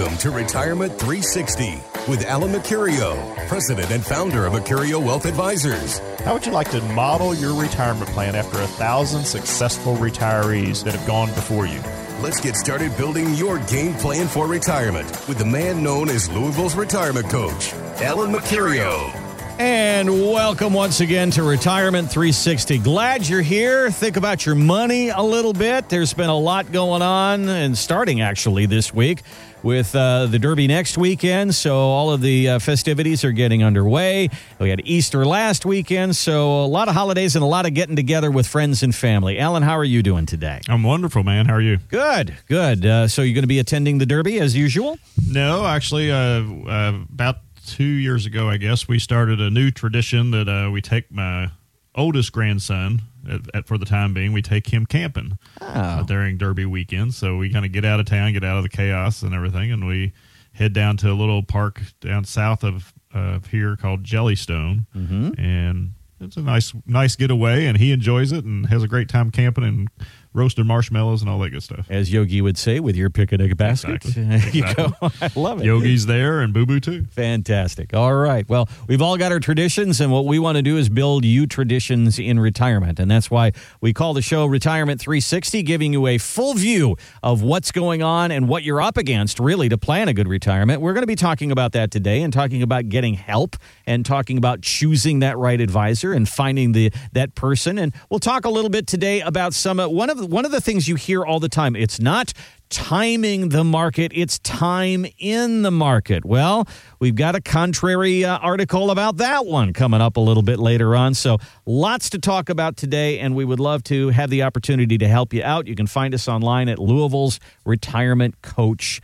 Welcome to Retirement 360 with Alan Mercurio, president and founder of Mercurio Wealth Advisors. How would you like to model your retirement plan after a thousand successful retirees that have gone before you? Let's get started building your game plan for retirement with the man known as Louisville's retirement coach, Alan Mercurio. And welcome once again to Retirement 360. Glad you're here. Think about your money a little bit. There's been a lot going on, and starting actually this week with uh, the Derby next weekend. So all of the uh, festivities are getting underway. We had Easter last weekend. So a lot of holidays and a lot of getting together with friends and family. Alan, how are you doing today? I'm wonderful, man. How are you? Good, good. Uh, so you're going to be attending the Derby as usual? No, actually, uh, uh, about two years ago, I guess, we started a new tradition that uh, we take my oldest grandson, at, at, for the time being, we take him camping oh. uh, during Derby weekend. So we kind of get out of town, get out of the chaos and everything, and we head down to a little park down south of uh, here called Jellystone, mm-hmm. and it's a nice nice getaway, and he enjoys it and has a great time camping and roasted marshmallows and all that good stuff. As Yogi would say, with your picnic basket. Exactly. exactly. I love it. Yogi's there and Boo Boo too. Fantastic. All right. Well, we've all got our traditions, and what we want to do is build you traditions in retirement. And that's why we call the show Retirement 360, giving you a full view of what's going on and what you're up against, really, to plan a good retirement. We're going to be talking about that today and talking about getting help and talking about choosing that right advisor and finding the that person. And we'll talk a little bit today about some one of one of the things you hear all the time. It's not timing the market, it's time in the market. Well, we've got a contrary uh, article about that one coming up a little bit later on. So, lots to talk about today, and we would love to have the opportunity to help you out. You can find us online at Louisville's Retirement Coach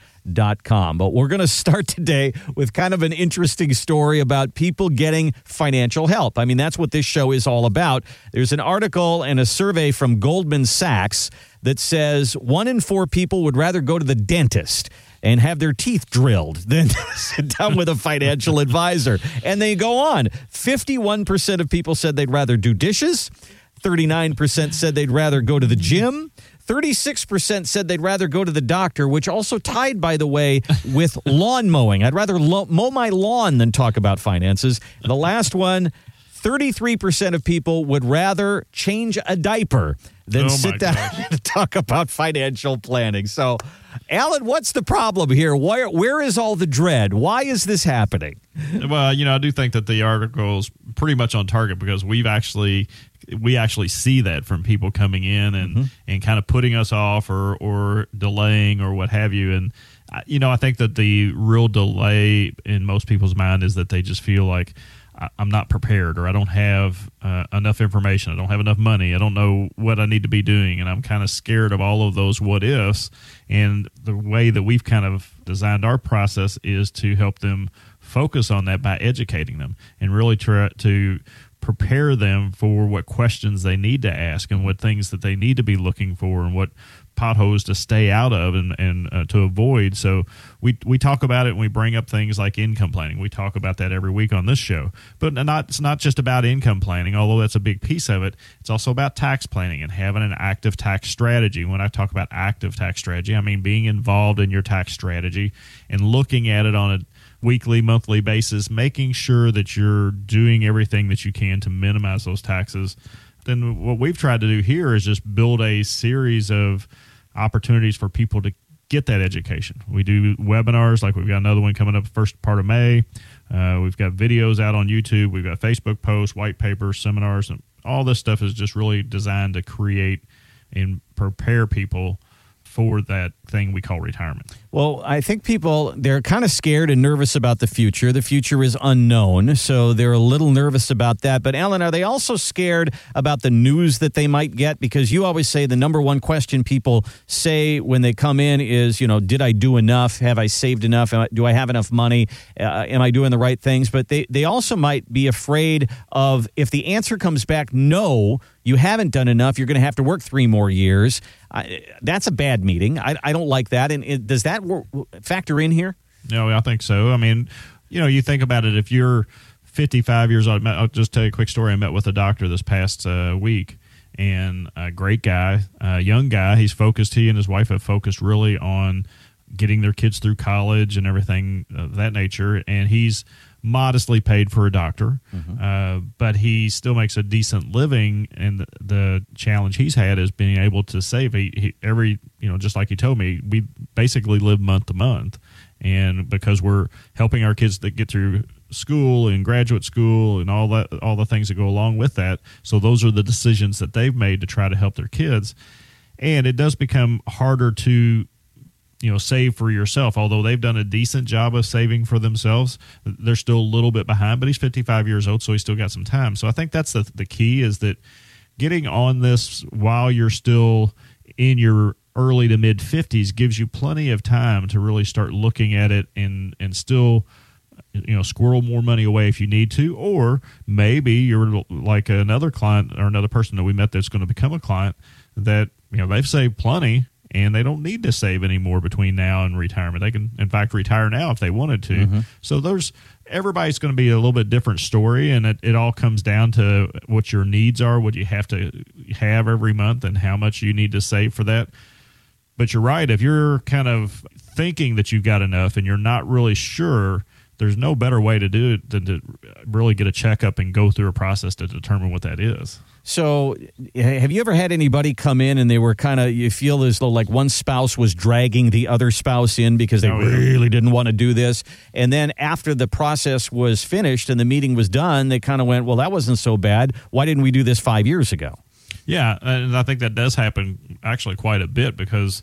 com. But we're going to start today with kind of an interesting story about people getting financial help. I mean, that's what this show is all about. There's an article and a survey from Goldman Sachs that says one in four people would rather go to the dentist and have their teeth drilled than sit down with a financial advisor. And they go on. 51% of people said they'd rather do dishes. 39% said they'd rather go to the gym. 36% said they'd rather go to the doctor, which also tied, by the way, with lawn mowing. I'd rather lo- mow my lawn than talk about finances. The last one 33% of people would rather change a diaper than oh sit down and talk about financial planning. So, Alan, what's the problem here? Where, where is all the dread? Why is this happening? Well, you know, I do think that the article is pretty much on target because we've actually we actually see that from people coming in and mm-hmm. and kind of putting us off or or delaying or what have you and you know I think that the real delay in most people's mind is that they just feel like I'm not prepared or I don't have uh, enough information. I don't have enough money. I don't know what I need to be doing. And I'm kind of scared of all of those what ifs. And the way that we've kind of designed our process is to help them focus on that by educating them and really try to prepare them for what questions they need to ask and what things that they need to be looking for and what potholes to stay out of and, and uh, to avoid. So we we talk about it and we bring up things like income planning. We talk about that every week on this show. But not it's not just about income planning, although that's a big piece of it. It's also about tax planning and having an active tax strategy. When I talk about active tax strategy, I mean being involved in your tax strategy and looking at it on a weekly, monthly basis, making sure that you're doing everything that you can to minimize those taxes. Then what we've tried to do here is just build a series of opportunities for people to get that education. We do webinars, like we've got another one coming up first part of May. Uh, we've got videos out on YouTube. We've got Facebook posts, white papers, seminars, and all this stuff is just really designed to create and prepare people for that thing we call retirement? Well, I think people they're kind of scared and nervous about the future. The future is unknown, so they're a little nervous about that. But Alan, are they also scared about the news that they might get because you always say the number one question people say when they come in is, you know, did I do enough? Have I saved enough? Do I have enough money? Uh, am I doing the right things? But they they also might be afraid of if the answer comes back no, you haven't done enough, you're going to have to work 3 more years. I, that's a bad meeting. I, I don't like that. And it, does that factor in here? No, I think so. I mean, you know, you think about it. If you're 55 years old, I'll just tell you a quick story. I met with a doctor this past uh, week, and a great guy, a young guy. He's focused. He and his wife have focused really on getting their kids through college and everything of that nature. And he's modestly paid for a doctor, mm-hmm. uh, but he still makes a decent living. And the, the challenge he's had is being able to save. He, he, every you know, just like he told me, we basically live month to month, and because we're helping our kids that get through school and graduate school and all that all the things that go along with that so those are the decisions that they've made to try to help their kids and it does become harder to you know save for yourself. Although they've done a decent job of saving for themselves they're still a little bit behind but he's 55 years old so he's still got some time. So i think that's the, the key is that getting on this while you're still in your early to mid 50s gives you plenty of time to really start looking at it and and still you know squirrel more money away if you need to or maybe you're like another client or another person that we met that's going to become a client that you know they've saved plenty and they don't need to save anymore between now and retirement. They can in fact retire now if they wanted to. Mm-hmm. so there's everybody's going to be a little bit different story and it, it all comes down to what your needs are what you have to have every month and how much you need to save for that. But you're right if you're kind of thinking that you've got enough and you're not really sure there's no better way to do it than to really get a checkup and go through a process to determine what that is. So, have you ever had anybody come in and they were kind of, you feel as though like one spouse was dragging the other spouse in because they oh, yeah. really didn't want to do this? And then after the process was finished and the meeting was done, they kind of went, well, that wasn't so bad. Why didn't we do this five years ago? Yeah. And I think that does happen actually quite a bit because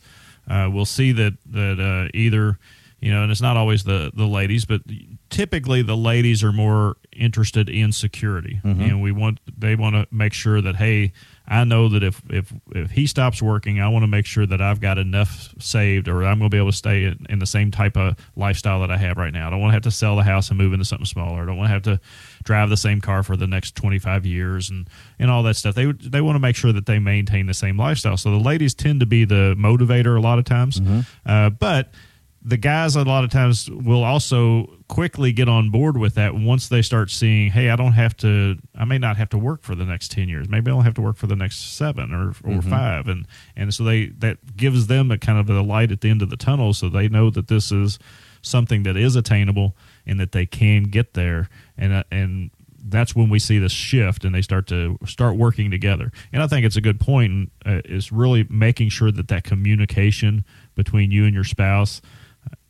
uh, we'll see that, that uh, either you know, and it's not always the the ladies, but typically the ladies are more interested in security, mm-hmm. and we want they want to make sure that hey, I know that if if if he stops working, I want to make sure that I've got enough saved, or I'm going to be able to stay in, in, the same type of lifestyle that I have right now. I don't want to have to sell the house and move into something smaller. I don't want to have to drive the same car for the next 25 years and and all that stuff. They they want to make sure that they maintain the same lifestyle. So the ladies tend to be the motivator a lot of times, mm-hmm. uh, but the guys a lot of times will also quickly get on board with that once they start seeing, hey, I don't have to, I may not have to work for the next ten years. Maybe I don't have to work for the next seven or or mm-hmm. five, and and so they that gives them a kind of a light at the end of the tunnel, so they know that this is something that is attainable and that they can get there, and uh, and that's when we see this shift and they start to start working together. And I think it's a good point. Uh, is really making sure that that communication between you and your spouse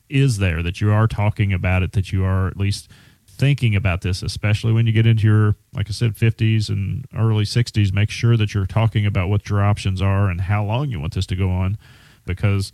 is there, that you are talking about it, that you are at least thinking about this, especially when you get into your, like I said, 50s and early 60s. Make sure that you're talking about what your options are and how long you want this to go on because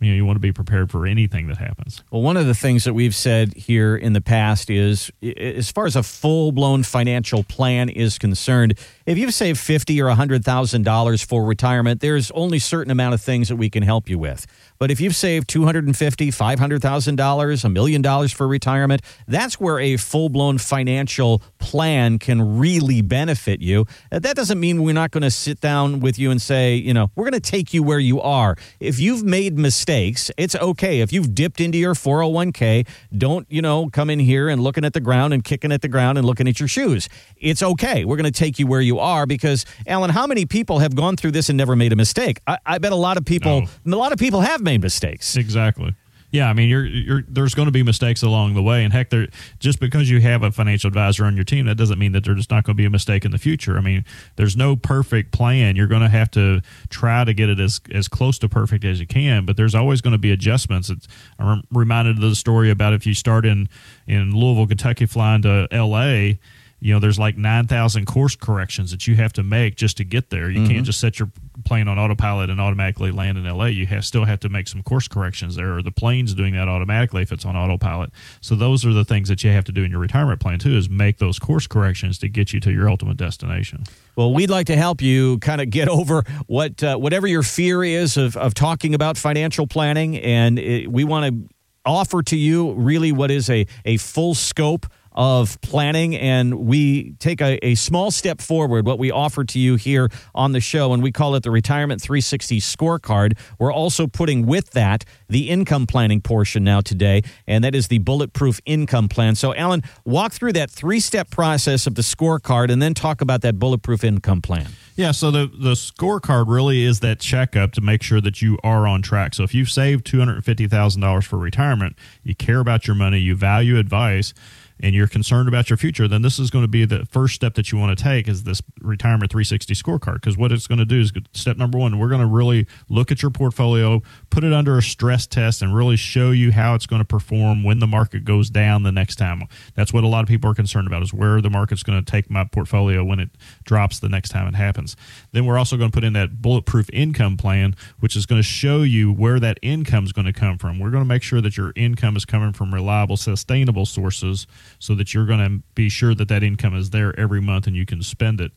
you know you want to be prepared for anything that happens well one of the things that we've said here in the past is as far as a full-blown financial plan is concerned if you've saved 50 or 100000 dollars for retirement there's only certain amount of things that we can help you with but if you've saved $250, $500,000, a million dollars for retirement, that's where a full blown financial plan can really benefit you. Uh, that doesn't mean we're not going to sit down with you and say, you know, we're going to take you where you are. If you've made mistakes, it's okay. If you've dipped into your 401k, don't, you know, come in here and looking at the ground and kicking at the ground and looking at your shoes. It's okay. We're going to take you where you are because, Alan, how many people have gone through this and never made a mistake? I, I bet a lot of people, no. a lot of people have made mistakes. Exactly. Yeah, I mean, you're, you're, there's going to be mistakes along the way, and heck, there just because you have a financial advisor on your team, that doesn't mean that there's not going to be a mistake in the future. I mean, there's no perfect plan. You're going to have to try to get it as as close to perfect as you can, but there's always going to be adjustments. It's, I'm reminded of the story about if you start in in Louisville, Kentucky, flying to L.A you know there's like 9000 course corrections that you have to make just to get there. You mm-hmm. can't just set your plane on autopilot and automatically land in la you have, still have to make some course corrections there or the plane's doing that automatically if it's on autopilot. So those are the things that you have to do in your retirement plan too is make those course corrections to get you to your ultimate destination. Well we'd like to help you kind of get over what uh, whatever your fear is of, of talking about financial planning and it, we want to offer to you really what is a, a full scope of planning, and we take a, a small step forward. What we offer to you here on the show, and we call it the Retirement 360 Scorecard. We're also putting with that the income planning portion now today, and that is the Bulletproof Income Plan. So, Alan, walk through that three step process of the scorecard, and then talk about that Bulletproof Income Plan. Yeah, so the the scorecard really is that checkup to make sure that you are on track. So if you've saved two hundred fifty thousand dollars for retirement, you care about your money, you value advice and you're concerned about your future, then this is going to be the first step that you want to take is this retirement 360 scorecard. Because what it's going to do is step number one, we're going to really look at your portfolio, put it under a stress test, and really show you how it's going to perform when the market goes down the next time. That's what a lot of people are concerned about is where the market's going to take my portfolio when it drops the next time it happens. Then we're also going to put in that bulletproof income plan, which is going to show you where that income is going to come from. We're going to make sure that your income is coming from reliable, sustainable sources so that you're going to be sure that that income is there every month and you can spend it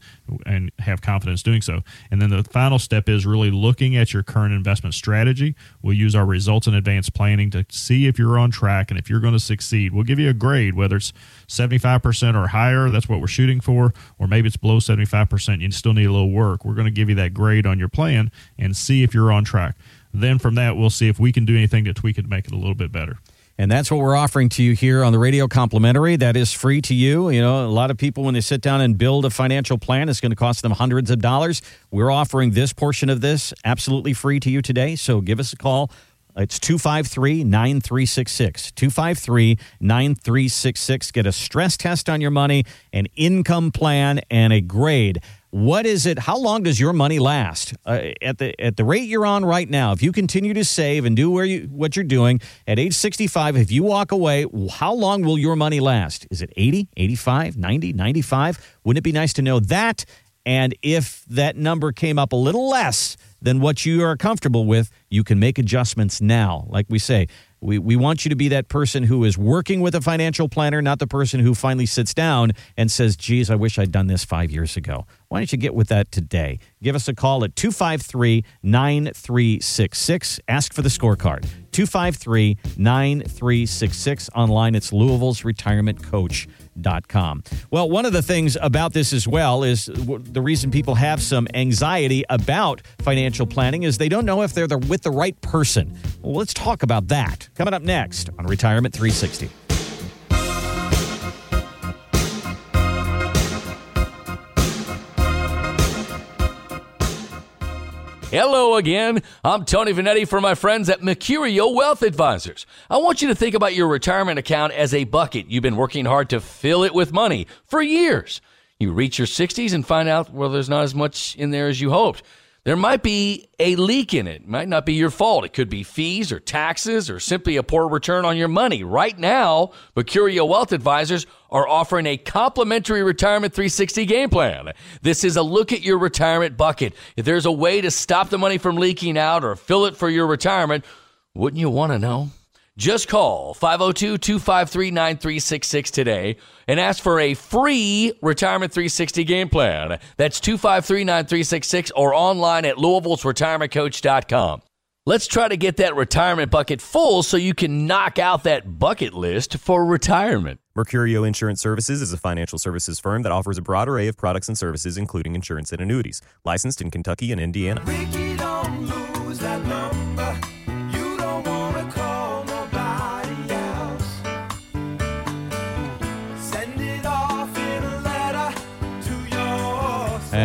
and have confidence doing so. And then the final step is really looking at your current investment strategy. We'll use our results in advanced planning to see if you're on track and if you're going to succeed. We'll give you a grade, whether it's 75% or higher, that's what we're shooting for, or maybe it's below 75%, you still need a little work. We're going to give you that grade on your plan and see if you're on track. Then from that, we'll see if we can do anything to tweak it to make it a little bit better. And that's what we're offering to you here on the radio complimentary. That is free to you. You know, a lot of people, when they sit down and build a financial plan, it's going to cost them hundreds of dollars. We're offering this portion of this absolutely free to you today. So give us a call. It's 253 9366. 253 9366. Get a stress test on your money, an income plan, and a grade what is it how long does your money last? Uh, at the at the rate you're on right now if you continue to save and do where you what you're doing at age 65 if you walk away how long will your money last? Is it 80 85 90 95 wouldn't it be nice to know that? And if that number came up a little less than what you are comfortable with you can make adjustments now. Like we say we, we want you to be that person who is working with a financial planner, not the person who finally sits down and says, geez, I wish I'd done this five years ago. Why don't you get with that today? Give us a call at 253 9366. Ask for the scorecard. 253 9366. Online, it's Louisville's Retirement Coach. Com. Well, one of the things about this as well is the reason people have some anxiety about financial planning is they don't know if they're with the right person. Well, let's talk about that coming up next on Retirement 360. Hello again. I'm Tony Vanetti for my friends at Mercurio Wealth Advisors. I want you to think about your retirement account as a bucket. You've been working hard to fill it with money for years. You reach your 60s and find out, well, there's not as much in there as you hoped. There might be a leak in it. it. Might not be your fault. It could be fees or taxes or simply a poor return on your money. Right now, Mercurio Wealth Advisors are offering a complimentary retirement 360 game plan. This is a look at your retirement bucket. If there's a way to stop the money from leaking out or fill it for your retirement, wouldn't you want to know? Just call 502 253 9366 today and ask for a free Retirement 360 game plan. That's 253 9366 or online at Louisville's retirementcoach.com. Let's try to get that retirement bucket full so you can knock out that bucket list for retirement. Mercurio Insurance Services is a financial services firm that offers a broad array of products and services, including insurance and annuities. Licensed in Kentucky and Indiana.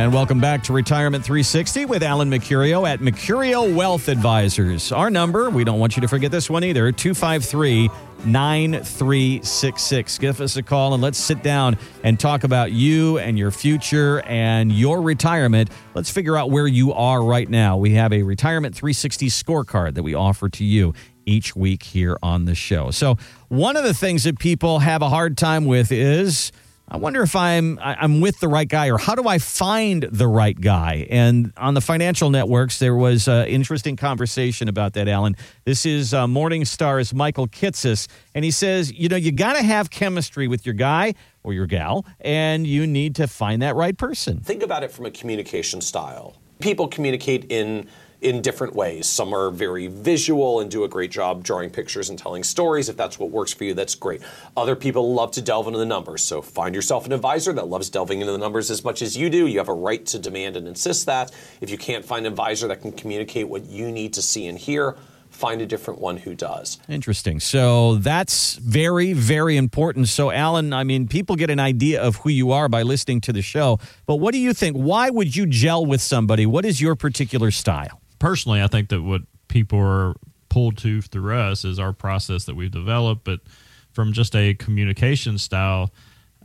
And welcome back to Retirement 360 with Alan Mercurio at Mercurio Wealth Advisors. Our number, we don't want you to forget this one either, 253 9366. Give us a call and let's sit down and talk about you and your future and your retirement. Let's figure out where you are right now. We have a Retirement 360 scorecard that we offer to you each week here on the show. So, one of the things that people have a hard time with is I wonder if I'm I'm with the right guy, or how do I find the right guy? And on the financial networks, there was an interesting conversation about that, Alan. This is uh, Morningstar's Michael Kitces, and he says, you know, you got to have chemistry with your guy or your gal, and you need to find that right person. Think about it from a communication style. People communicate in in different ways. Some are very visual and do a great job drawing pictures and telling stories. If that's what works for you, that's great. Other people love to delve into the numbers. So find yourself an advisor that loves delving into the numbers as much as you do. You have a right to demand and insist that. If you can't find an advisor that can communicate what you need to see and hear, find a different one who does. Interesting. So that's very, very important. So, Alan, I mean, people get an idea of who you are by listening to the show. But what do you think? Why would you gel with somebody? What is your particular style? Personally, I think that what people are pulled to through us is our process that we've developed. But from just a communication style,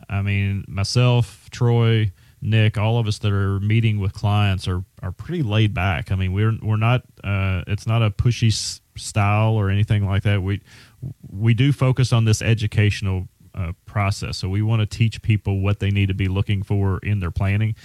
I mean, myself, Troy, Nick, all of us that are meeting with clients are are pretty laid back. I mean, we're we're not. Uh, it's not a pushy s- style or anything like that. We we do focus on this educational uh, process. So we want to teach people what they need to be looking for in their planning.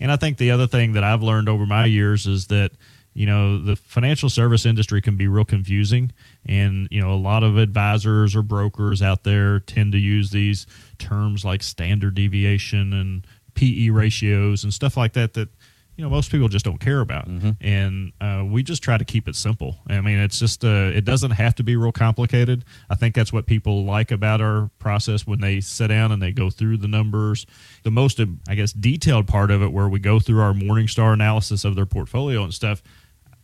And I think the other thing that I've learned over my years is that you know the financial service industry can be real confusing and you know a lot of advisors or brokers out there tend to use these terms like standard deviation and PE ratios and stuff like that that you know most people just don't care about. Mm-hmm. and uh, we just try to keep it simple. I mean it's just uh, it doesn't have to be real complicated. I think that's what people like about our process when they sit down and they go through the numbers. The most i guess detailed part of it where we go through our morningstar analysis of their portfolio and stuff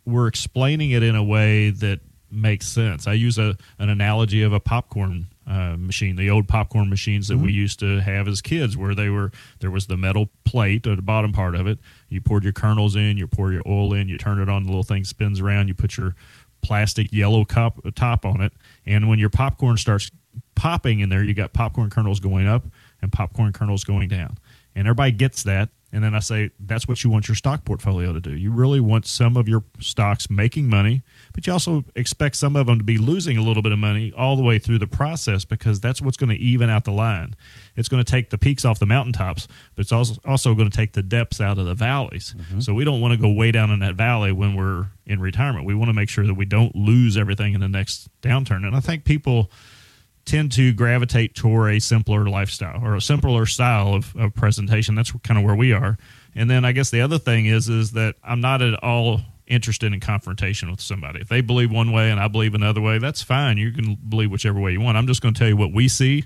we're explaining it in a way that makes sense. I use a an analogy of a popcorn uh, machine, the old popcorn machines that we used to have as kids, where they were there was the metal plate at the bottom part of it. You poured your kernels in, you pour your oil in, you turn it on, the little thing spins around. You put your plastic yellow cup top on it, and when your popcorn starts popping in there, you got popcorn kernels going up and popcorn kernels going down, and everybody gets that. And then I say that's what you want your stock portfolio to do. You really want some of your stocks making money, but you also expect some of them to be losing a little bit of money all the way through the process because that's what's going to even out the line. It's going to take the peaks off the mountaintops, but it's also also going to take the depths out of the valleys. Mm-hmm. So we don't want to go way down in that valley when we're in retirement. We want to make sure that we don't lose everything in the next downturn. And I think people tend to gravitate toward a simpler lifestyle or a simpler style of, of presentation. That's kind of where we are. And then I guess the other thing is is that I'm not at all interested in confrontation with somebody. If they believe one way and I believe another way, that's fine. You can believe whichever way you want. I'm just going to tell you what we see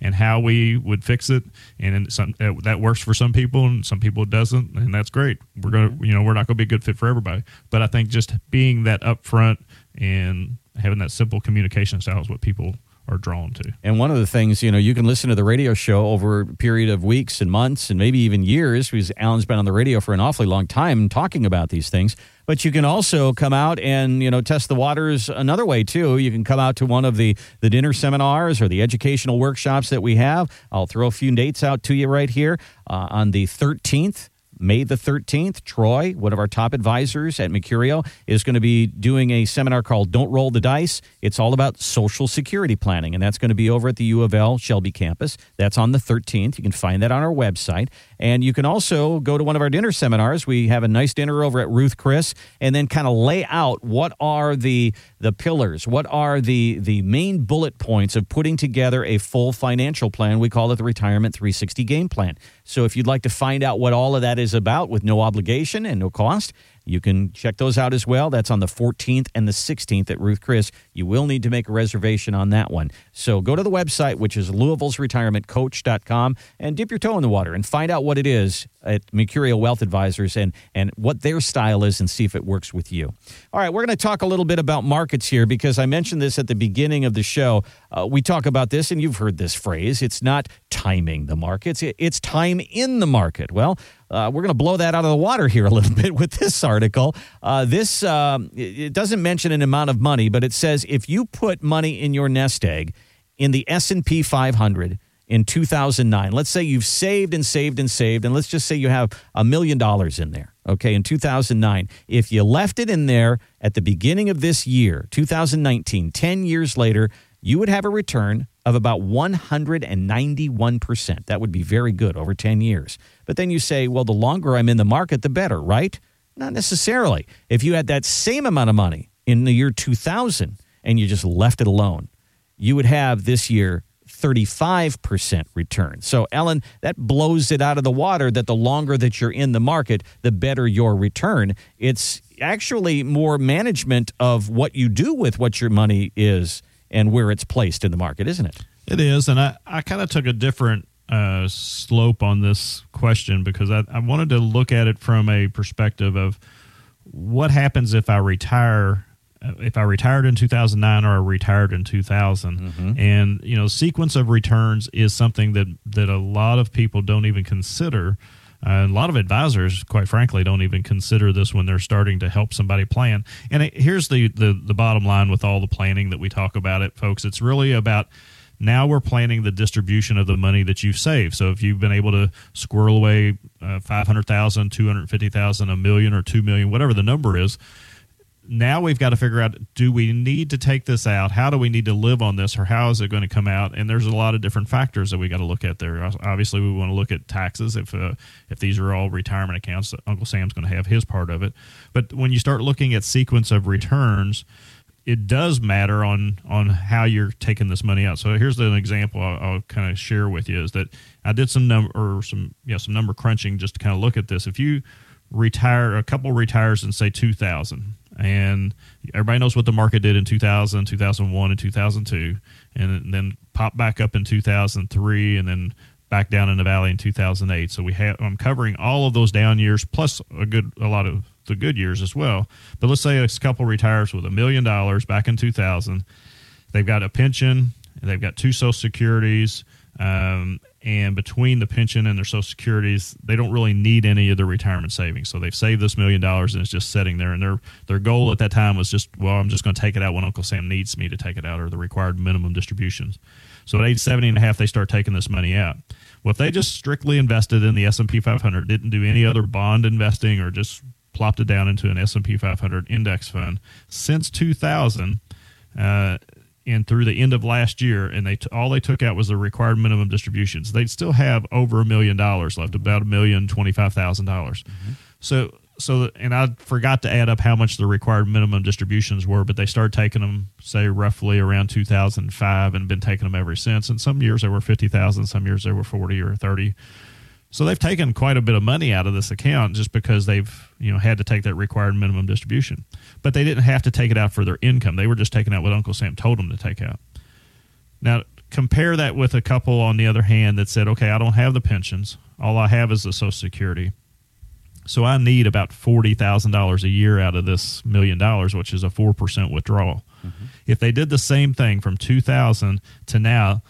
and how we would fix it. And some, that, that works for some people and some people it doesn't, and that's great. We're going to, mm-hmm. you know, we're not going to be a good fit for everybody. But I think just being that upfront and having that simple communication style is what people are drawn to. And one of the things, you know, you can listen to the radio show over a period of weeks and months and maybe even years because Alan's been on the radio for an awfully long time talking about these things. But you can also come out and, you know, test the waters another way too. You can come out to one of the, the dinner seminars or the educational workshops that we have. I'll throw a few dates out to you right here uh, on the 13th. May the 13th, Troy, one of our top advisors at Mercurio, is going to be doing a seminar called Don't Roll the Dice. It's all about social security planning, and that's going to be over at the U of L Shelby campus. That's on the 13th. You can find that on our website. And you can also go to one of our dinner seminars. We have a nice dinner over at Ruth Chris, and then kind of lay out what are the the pillars, what are the the main bullet points of putting together a full financial plan. We call it the Retirement 360 Game Plan. So if you'd like to find out what all of that is about with no obligation and no cost, you can check those out as well. That's on the 14th and the 16th at Ruth Chris. You will need to make a reservation on that one. So go to the website, which is Louisville's retirementcoach.com, and dip your toe in the water and find out what it is at Mercurio Wealth Advisors and, and what their style is and see if it works with you. All right, we're going to talk a little bit about markets here because I mentioned this at the beginning of the show. Uh, we talk about this, and you've heard this phrase it's not timing the markets, it's time in the market. Well, uh, we're going to blow that out of the water here a little bit with this article. Uh, this um, it doesn't mention an amount of money, but it says if you put money in your nest egg in the S and P 500 in 2009, let's say you've saved and saved and saved, and let's just say you have a million dollars in there. Okay, in 2009, if you left it in there at the beginning of this year, 2019, 10 years later, you would have a return of about 191%. That would be very good over 10 years. But then you say, well, the longer I'm in the market, the better, right? Not necessarily. If you had that same amount of money in the year 2000 and you just left it alone, you would have this year 35% return. So, Alan, that blows it out of the water that the longer that you're in the market, the better your return. It's actually more management of what you do with what your money is and where it's placed in the market, isn't it? It is. And I, I kind of took a different uh, slope on this question because I, I wanted to look at it from a perspective of what happens if I retire if I retired in 2009 or I retired in 2000. Mm-hmm. And, you know, sequence of returns is something that, that a lot of people don't even consider. Uh, a lot of advisors, quite frankly, don't even consider this when they're starting to help somebody plan. And it, here's the, the, the bottom line with all the planning that we talk about it, folks. It's really about now we're planning the distribution of the money that you've saved. So if you've been able to squirrel away uh, 500,000, 250,000, a million or 2 million, whatever the number is, now we've got to figure out do we need to take this out? How do we need to live on this or how is it going to come out? And there's a lot of different factors that we got to look at there. Obviously we want to look at taxes if uh, if these are all retirement accounts uncle sam's going to have his part of it. But when you start looking at sequence of returns it does matter on on how you're taking this money out. So here's an example i'll, I'll kind of share with you is that i did some number or some yeah some number crunching just to kind of look at this. If you retire a couple retires in say 2000 and everybody knows what the market did in 2000 2001 and 2002 and then popped back up in 2003 and then back down in the valley in 2008 so we have i'm covering all of those down years plus a good a lot of the good years as well. But let's say a couple retires with a million dollars back in 2000 they've got a pension they've got two social securities um, and between the pension and their social securities they don't really need any of their retirement savings. So they've saved this million dollars and it's just sitting there. And their their goal at that time was just well i'm just going to take it out when uncle sam needs me to take it out or the required minimum distributions. So at age 70 and a half they start taking this money out. Well if they just strictly invested in the s&p 500 didn't do any other bond investing or just plopped it down into an s&p 500 index fund since 2000 uh, and through the end of last year, and they t- all they took out was the required minimum distributions. They'd still have over a million dollars left, about a million twenty five thousand dollars. Mm-hmm. So, so, and I forgot to add up how much the required minimum distributions were, but they started taking them, say, roughly around two thousand five, and been taking them ever since. And some years they were fifty thousand, some years they were forty or thirty. So they've taken quite a bit of money out of this account just because they've you know had to take that required minimum distribution. But they didn't have to take it out for their income. They were just taking out what Uncle Sam told them to take out. Now compare that with a couple on the other hand that said, okay, I don't have the pensions. All I have is the Social Security. So I need about forty thousand dollars a year out of this million dollars, which is a four percent withdrawal. Mm-hmm. If they did the same thing from two thousand to now,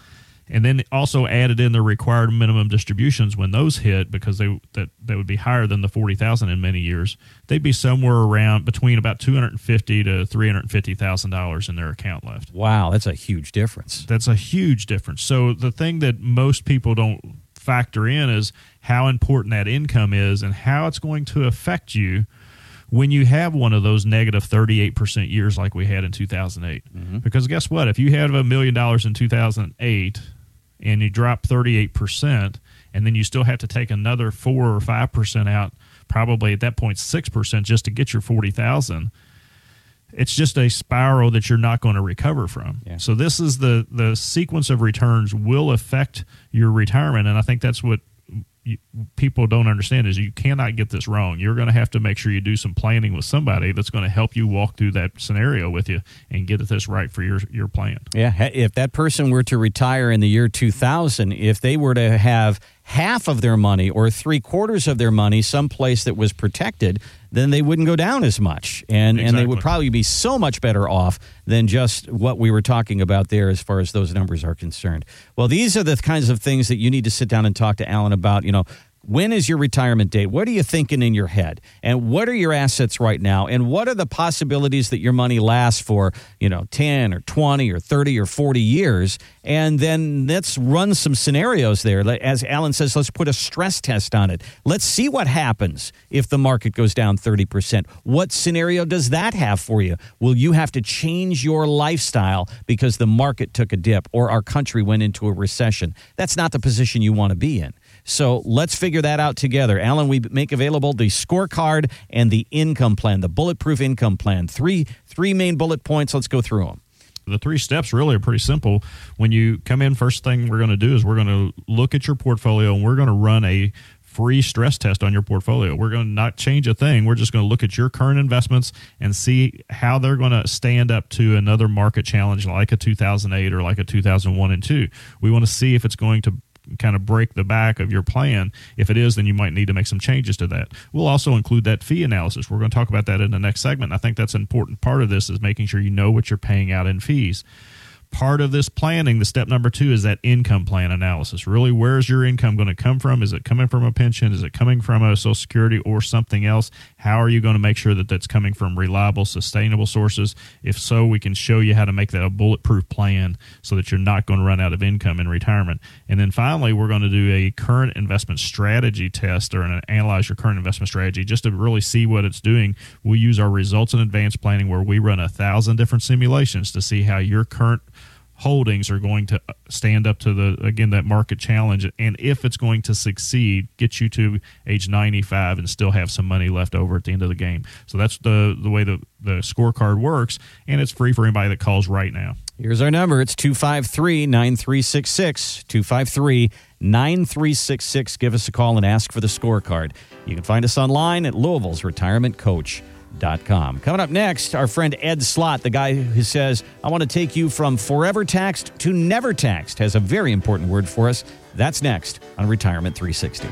and then also added in the required minimum distributions when those hit because they that they would be higher than the 40,000 in many years. They'd be somewhere around between about 250 to 350,000 dollars in their account left. Wow that's a huge difference. That's a huge difference. So the thing that most people don't factor in is how important that income is and how it's going to affect you when you have one of those negative 38% years like we had in 2008. Mm-hmm. Because guess what? If you have a million dollars in 2008 and you drop 38%, and then you still have to take another 4 or 5% out, probably at that point 6% just to get your 40,000 it's just a spiral that you're not going to recover from. Yeah. So this is the the sequence of returns will affect your retirement, and I think that's what people don't understand is you cannot get this wrong. You're going to have to make sure you do some planning with somebody that's going to help you walk through that scenario with you and get this right for your your plan. Yeah, if that person were to retire in the year 2000, if they were to have half of their money or three quarters of their money someplace that was protected, then they wouldn't go down as much. And, exactly. and they would probably be so much better off than just what we were talking about there as far as those numbers are concerned. Well, these are the kinds of things that you need to sit down and talk to Alan about. You know, when is your retirement date? What are you thinking in your head? And what are your assets right now? And what are the possibilities that your money lasts for, you know, 10 or 20 or 30 or 40 years? And then let's run some scenarios there. As Alan says, let's put a stress test on it. Let's see what happens if the market goes down 30%. What scenario does that have for you? Will you have to change your lifestyle because the market took a dip or our country went into a recession? That's not the position you want to be in. So let's figure that out together. Alan, we make available the scorecard and the income plan, the bulletproof income plan. Three three main bullet points. Let's go through them. The three steps really are pretty simple. When you come in, first thing we're going to do is we're going to look at your portfolio and we're going to run a free stress test on your portfolio. We're going to not change a thing. We're just going to look at your current investments and see how they're going to stand up to another market challenge like a 2008 or like a 2001 and 2. We want to see if it's going to kind of break the back of your plan. If it is, then you might need to make some changes to that. We'll also include that fee analysis. We're going to talk about that in the next segment. I think that's an important part of this is making sure you know what you're paying out in fees part of this planning, the step number two is that income plan analysis. Really, where's your income going to come from? Is it coming from a pension? Is it coming from a Social Security or something else? How are you going to make sure that that's coming from reliable, sustainable sources? If so, we can show you how to make that a bulletproof plan so that you're not going to run out of income in retirement. And then finally, we're going to do a current investment strategy test or an, analyze your current investment strategy just to really see what it's doing. We use our results in advanced planning where we run a thousand different simulations to see how your current holdings are going to stand up to the again that market challenge. And if it's going to succeed get you to age 95 and still have some money left over at the end of the game. So that's the the way the the scorecard works. And it's free for anybody that calls right now. Here's our number. It's 253-9366 253-9366 give us a call and ask for the scorecard. You can find us online at louisville's retirement coach Com. Coming up next, our friend Ed Slott, the guy who says, I want to take you from forever taxed to never taxed, has a very important word for us. That's next on Retirement 360.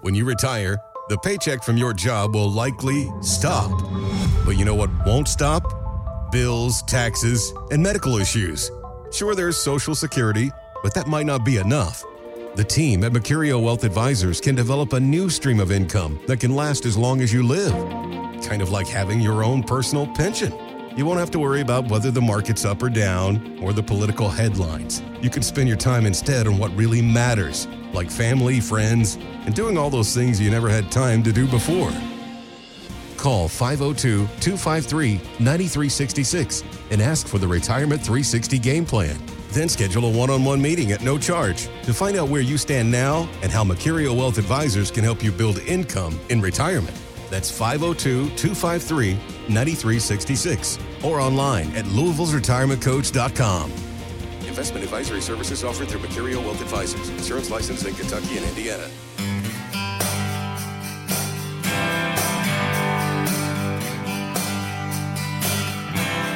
When you retire, the paycheck from your job will likely stop. But you know what won't stop? Bills, taxes, and medical issues. Sure, there's Social Security, but that might not be enough. The team at Mercurio Wealth Advisors can develop a new stream of income that can last as long as you live. Kind of like having your own personal pension. You won't have to worry about whether the market's up or down or the political headlines. You can spend your time instead on what really matters, like family, friends, and doing all those things you never had time to do before. Call 502 253 9366 and ask for the Retirement 360 Game Plan. Then schedule a one on one meeting at no charge to find out where you stand now and how Mercurio Wealth Advisors can help you build income in retirement. That's 502 253 9366 or online at Louisville's Louisville'sRetirementCoach.com. Investment advisory services offered through Mercurio Wealth Advisors, insurance licensed in Kentucky and Indiana.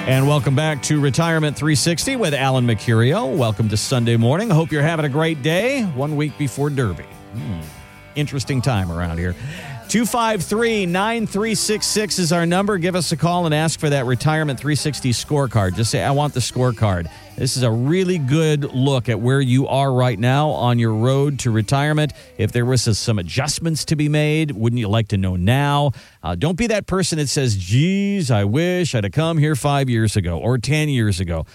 And welcome back to Retirement 360 with Alan Mercurio. Welcome to Sunday morning. Hope you're having a great day. One week before Derby. Hmm. Interesting time around here. 253 9366 is our number. Give us a call and ask for that Retirement 360 scorecard. Just say, I want the scorecard. This is a really good look at where you are right now on your road to retirement. If there was some adjustments to be made, wouldn't you like to know now? Uh, don't be that person that says, geez, I wish I'd have come here five years ago or 10 years ago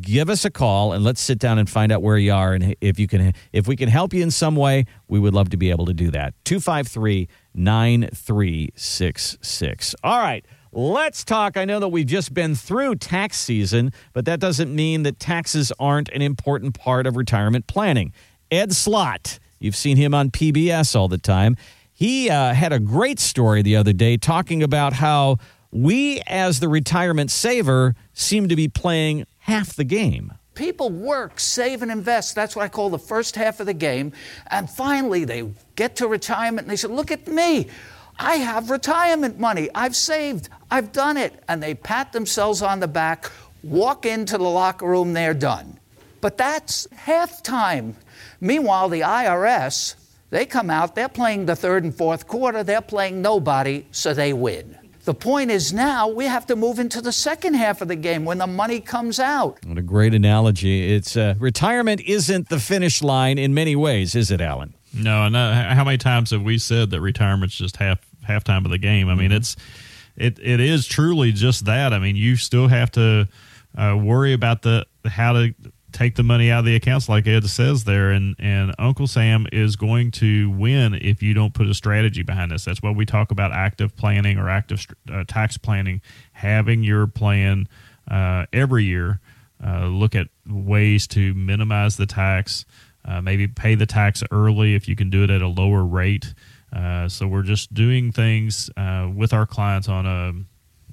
give us a call and let's sit down and find out where you are and if you can if we can help you in some way we would love to be able to do that 253 9366 all right let's talk i know that we've just been through tax season but that doesn't mean that taxes aren't an important part of retirement planning ed Slott, you've seen him on pbs all the time he uh, had a great story the other day talking about how we as the retirement saver seem to be playing half the game. People work, save, and invest. That's what I call the first half of the game. And finally, they get to retirement and they say, Look at me. I have retirement money. I've saved. I've done it. And they pat themselves on the back, walk into the locker room, they're done. But that's half time. Meanwhile, the IRS, they come out, they're playing the third and fourth quarter, they're playing nobody, so they win. The point is now we have to move into the second half of the game when the money comes out. What a great analogy. It's uh, retirement isn't the finish line in many ways, is it, Alan? No, and how many times have we said that retirement's just half halftime of the game? I mean, mm-hmm. it's it it is truly just that. I mean, you still have to uh, worry about the how to take the money out of the accounts, like Ed says there, and and Uncle Sam is going to win if you don't put a strategy behind this. That's why we talk about active planning or active uh, tax planning, having your plan uh, every year. Uh, look at ways to minimize the tax, uh, maybe pay the tax early if you can do it at a lower rate. Uh, so we're just doing things uh, with our clients on a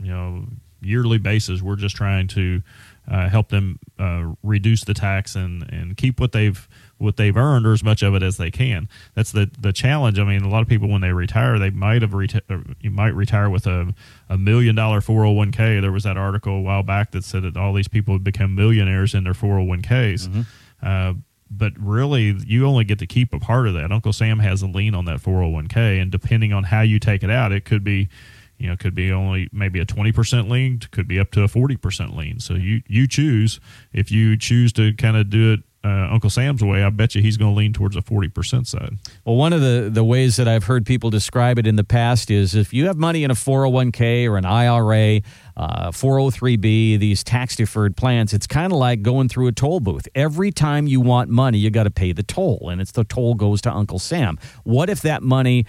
you know yearly basis. We're just trying to uh, help them uh, reduce the tax and, and keep what they've what they've earned or as much of it as they can. That's the the challenge. I mean, a lot of people when they retire, they might have reti- you might retire with a a million dollar 401k. There was that article a while back that said that all these people would become millionaires in their 401ks. Mm-hmm. But really, you only get to keep a part of that. Uncle Sam has a lien on that 401k, and depending on how you take it out, it could be you know could be only maybe a 20% lien could be up to a 40% lien so you you choose if you choose to kind of do it uh, Uncle Sam's way, I bet you he's going to lean towards a 40% side. Well, one of the, the ways that I've heard people describe it in the past is if you have money in a 401k or an IRA, uh, 403b, these tax deferred plans, it's kind of like going through a toll booth. Every time you want money, you got to pay the toll, and it's the toll goes to Uncle Sam. What if that money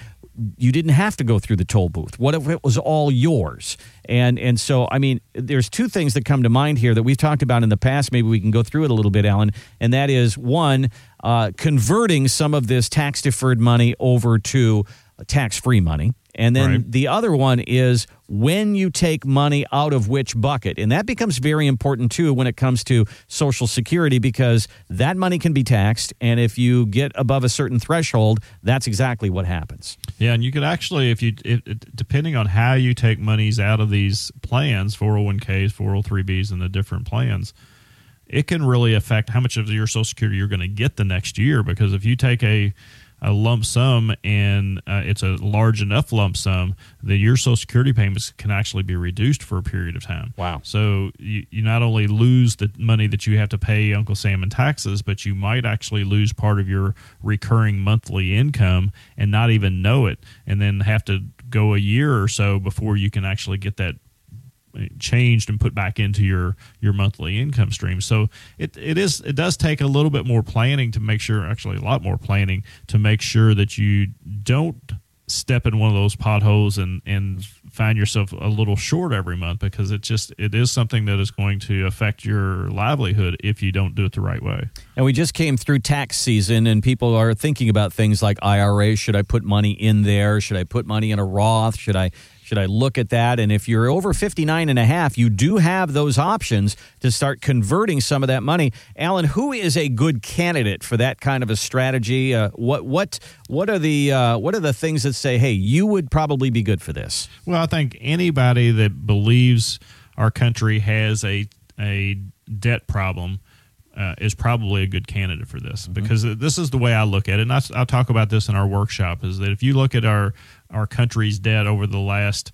you didn't have to go through the toll booth? What if it was all yours? And and so I mean, there's two things that come to mind here that we've talked about in the past. Maybe we can go through it a little bit, Alan. And that is one, uh, converting some of this tax deferred money over to tax free money. And then right. the other one is when you take money out of which bucket. And that becomes very important too when it comes to Social Security because that money can be taxed. And if you get above a certain threshold, that's exactly what happens. Yeah. And you could actually, if you, it, depending on how you take monies out of these plans, 401ks, 403bs, and the different plans, it can really affect how much of your Social Security you're going to get the next year. Because if you take a, a lump sum and uh, it's a large enough lump sum that your social security payments can actually be reduced for a period of time. Wow. So you, you not only lose the money that you have to pay Uncle Sam in taxes, but you might actually lose part of your recurring monthly income and not even know it and then have to go a year or so before you can actually get that changed and put back into your your monthly income stream. So it it is it does take a little bit more planning to make sure actually a lot more planning to make sure that you don't step in one of those potholes and and find yourself a little short every month because it just it is something that is going to affect your livelihood if you don't do it the right way. And we just came through tax season and people are thinking about things like IRA, should I put money in there? Should I put money in a Roth? Should I should I look at that? And if you're over 59 and a half, you do have those options to start converting some of that money. Alan, who is a good candidate for that kind of a strategy? Uh, what what what are the uh, what are the things that say, hey, you would probably be good for this? Well, I think anybody that believes our country has a a debt problem uh, is probably a good candidate for this mm-hmm. because this is the way I look at it. And I, I'll talk about this in our workshop is that if you look at our our country's debt over the last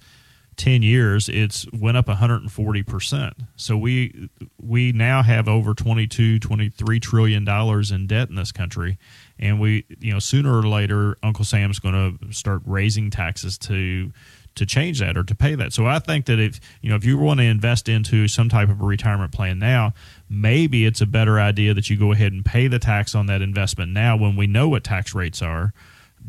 10 years it's went up 140% so we we now have over 22 23 trillion dollars in debt in this country. And we you know sooner or later uncle sam's going to start raising taxes to to change that or to pay that. So i think that if you know if you want to invest into some type of a retirement plan now maybe it's a better idea that you go ahead and pay the tax on that investment now when we know what tax rates are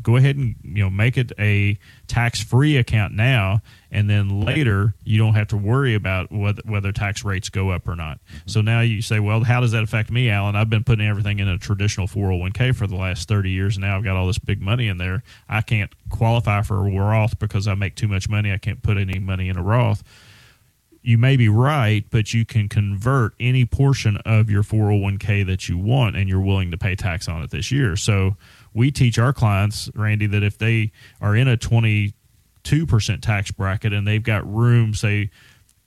go ahead and you know make it a tax free account now and then later you don't have to worry about whether, whether tax rates go up or not. Mm-hmm. so now you say well how does that affect me alan? I've been putting everything in a traditional 401k for the last 30 years and now i've got all this big money in there. I can't qualify for a roth because i make too much money. I can't put any money in a roth you may be right, but you can convert any portion of your 401k that you want and you're willing to pay tax on it this year. So we teach our clients, Randy, that if they are in a 22% tax bracket and they've got room, say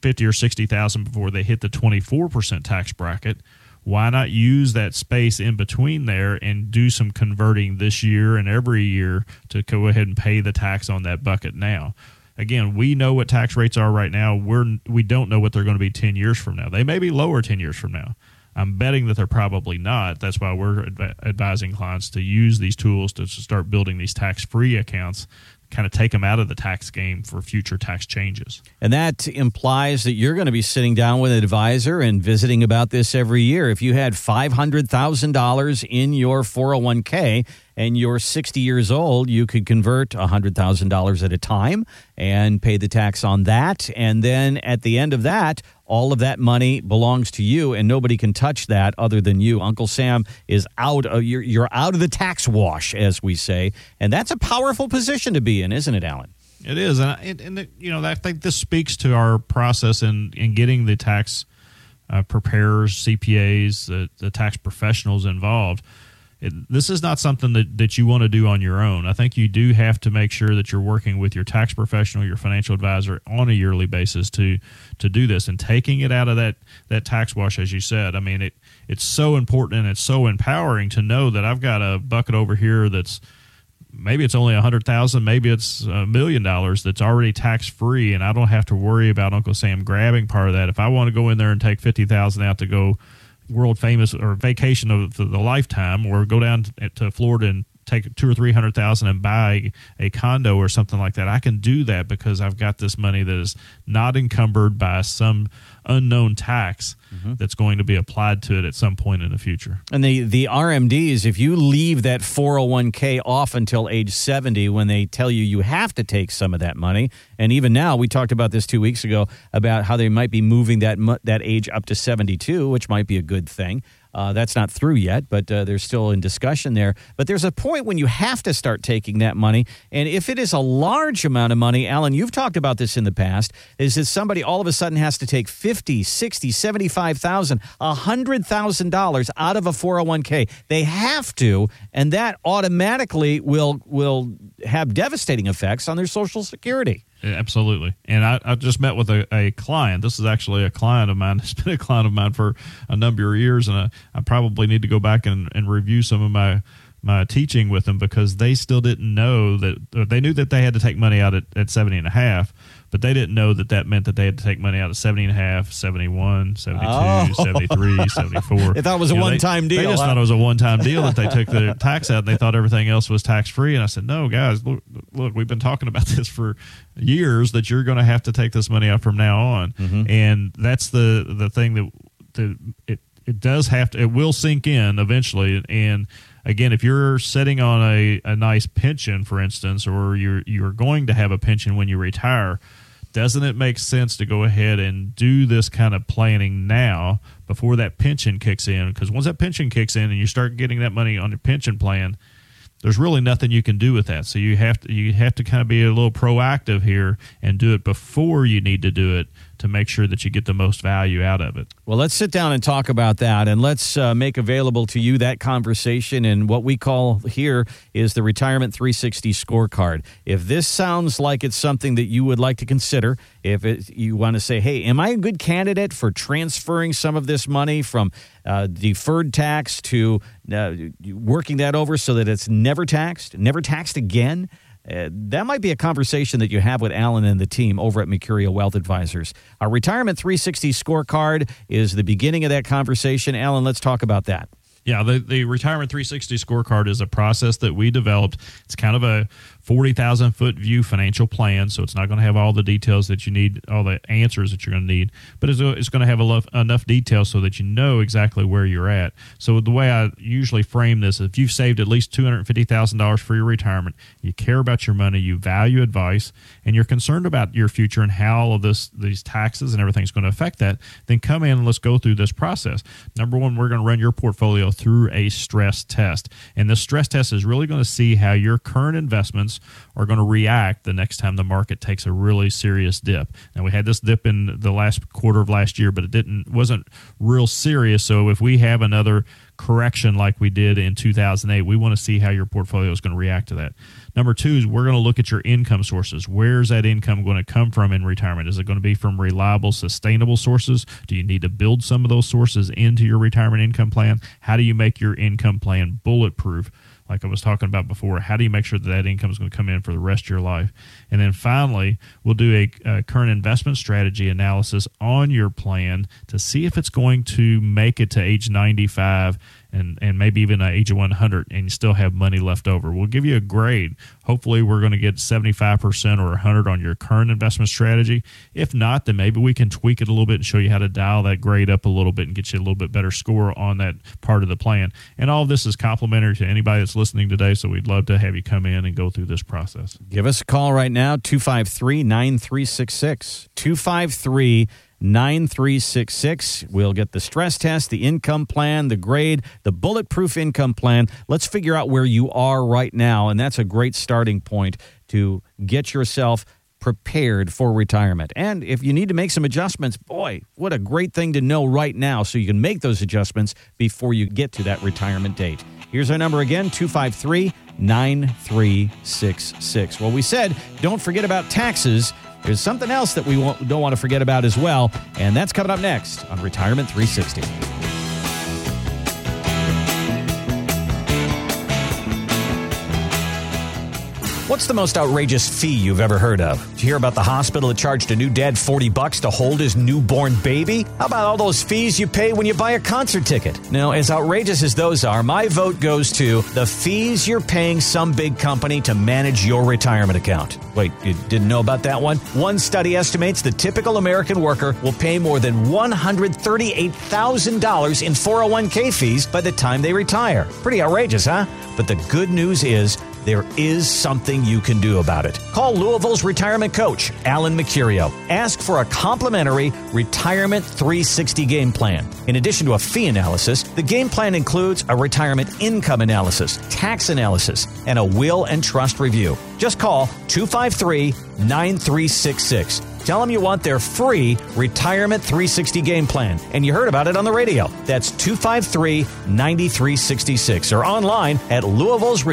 50 or 60,000 before they hit the 24% tax bracket, why not use that space in between there and do some converting this year and every year to go ahead and pay the tax on that bucket now? Again, we know what tax rates are right now. We're we don't know what they're going to be 10 years from now. They may be lower 10 years from now. I'm betting that they're probably not. That's why we're advising clients to use these tools to start building these tax free accounts, kind of take them out of the tax game for future tax changes. And that implies that you're going to be sitting down with an advisor and visiting about this every year. If you had $500,000 in your 401k and you're 60 years old, you could convert $100,000 at a time and pay the tax on that. And then at the end of that, all of that money belongs to you and nobody can touch that other than you. Uncle Sam is out of you're, you're out of the tax wash, as we say. And that's a powerful position to be in, isn't it, Alan? It is, and and, it, you know I think this speaks to our process in in getting the tax uh, preparers, CPAs, the, the tax professionals involved. This is not something that, that you want to do on your own. I think you do have to make sure that you're working with your tax professional, your financial advisor on a yearly basis to to do this and taking it out of that that tax wash, as you said. I mean, it it's so important and it's so empowering to know that I've got a bucket over here that's maybe it's only a hundred thousand, maybe it's a million dollars that's already tax free, and I don't have to worry about Uncle Sam grabbing part of that. If I want to go in there and take fifty thousand out to go world famous or vacation of the, the lifetime, or go down to Florida and take two or three hundred thousand and buy a condo or something like that. I can do that because I've got this money that is not encumbered by some unknown tax mm-hmm. that's going to be applied to it at some point in the future. And the the RMDs, if you leave that 401k off until age 70 when they tell you you have to take some of that money, and even now we talked about this 2 weeks ago about how they might be moving that that age up to 72, which might be a good thing. Uh, that's not through yet, but uh, they're still in discussion there. But there's a point when you have to start taking that money. And if it is a large amount of money, Alan, you've talked about this in the past, is that somebody all of a sudden has to take 50, 60, 75,000, $100,000 out of a 401k. They have to, and that automatically will will have devastating effects on their social security. Absolutely. And I, I just met with a, a, client. This is actually a client of mine. It's been a client of mine for a number of years. And I, I probably need to go back and, and review some of my, my teaching with them because they still didn't know that they knew that they had to take money out at, at 70 and a half, but they didn't know that that meant that they had to take money out of 70 and a half, 71, 72, oh. 73, 74. They thought it was a one time deal. They just huh? thought it was a one time deal that they took the tax out and they thought everything else was tax free. And I said, no, guys, look, look, we've been talking about this for years that you're going to have to take this money out from now on. Mm-hmm. And that's the, the thing that, that it, it does have to, it will sink in eventually. And, again, if you're sitting on a, a nice pension, for instance, or you're you're going to have a pension when you retire, doesn't it make sense to go ahead and do this kind of planning now before that pension kicks in? Because once that pension kicks in and you start getting that money on your pension plan, there's really nothing you can do with that. So you have to you have to kind of be a little proactive here and do it before you need to do it to make sure that you get the most value out of it. Well, let's sit down and talk about that, and let's uh, make available to you that conversation. And what we call here is the Retirement 360 scorecard. If this sounds like it's something that you would like to consider, if it, you want to say, hey, am I a good candidate for transferring some of this money from uh, deferred tax to uh, working that over so that it's never taxed, never taxed again? Uh, that might be a conversation that you have with Alan and the team over at Mercurio Wealth Advisors. Our Retirement 360 scorecard is the beginning of that conversation. Alan, let's talk about that. Yeah, the, the Retirement 360 scorecard is a process that we developed. It's kind of a 40,000 foot view financial plan. So it's not going to have all the details that you need, all the answers that you're going to need, but it's, it's going to have enough, enough details so that you know exactly where you're at. So the way I usually frame this, if you've saved at least $250,000 for your retirement, you care about your money, you value advice, and you're concerned about your future and how all of this, these taxes and everything is going to affect that, then come in and let's go through this process. Number one, we're going to run your portfolio through a stress test. And this stress test is really going to see how your current investments are going to react the next time the market takes a really serious dip. Now we had this dip in the last quarter of last year, but it didn't wasn't real serious. So if we have another correction like we did in 2008, we want to see how your portfolio is going to react to that. Number two is we're going to look at your income sources. Where's that income going to come from in retirement? Is it going to be from reliable, sustainable sources? Do you need to build some of those sources into your retirement income plan? How do you make your income plan bulletproof? Like I was talking about before. How do you make sure that that income is going to come in for the rest of your life? And then finally, we'll do a, a, current investment strategy analysis on your plan to see if it's going to make it to age 95 and and maybe even an age of 100 and you still have money left over we'll give you a grade hopefully we're going to get 75% or 100 on your current investment strategy if not then maybe we can tweak it a little bit and show you how to dial that grade up a little bit and get you a little bit better score on that part of the plan and all of this is complimentary to anybody that's listening today so we'd love to have you come in and go through this process Give us a call right now, 253 9366. 253 9366. We'll get the stress test, the income plan, the grade, the bulletproof income plan. Let's figure out where you are right now. And that's a great starting point to get yourself prepared for retirement. And if you need to make some adjustments, boy, what a great thing to know right now so you can make those adjustments before you get to that retirement date. Here's our number again 253 9366. Well, we said don't forget about taxes. There's something else that we don't want to forget about as well, and that's coming up next on Retirement 360. What's the most outrageous fee you've ever heard of? Did you hear about the hospital that charged a new dad 40 bucks to hold his newborn baby? How about all those fees you pay when you buy a concert ticket? Now, as outrageous as those are, my vote goes to the fees you're paying some big company to manage your retirement account. Wait, you didn't know about that one? One study estimates the typical American worker will pay more than $138,000 in 401k fees by the time they retire. Pretty outrageous, huh? But the good news is there is something you can do about it. Call Louisville's retirement coach, Alan Mercurio. Ask for a complimentary Retirement 360 game plan. In addition to a fee analysis, the game plan includes a retirement income analysis, tax analysis, and a will and trust review. Just call 253 9366. Tell them you want their free Retirement 360 game plan, and you heard about it on the radio. That's 253 9366 or online at Louisville's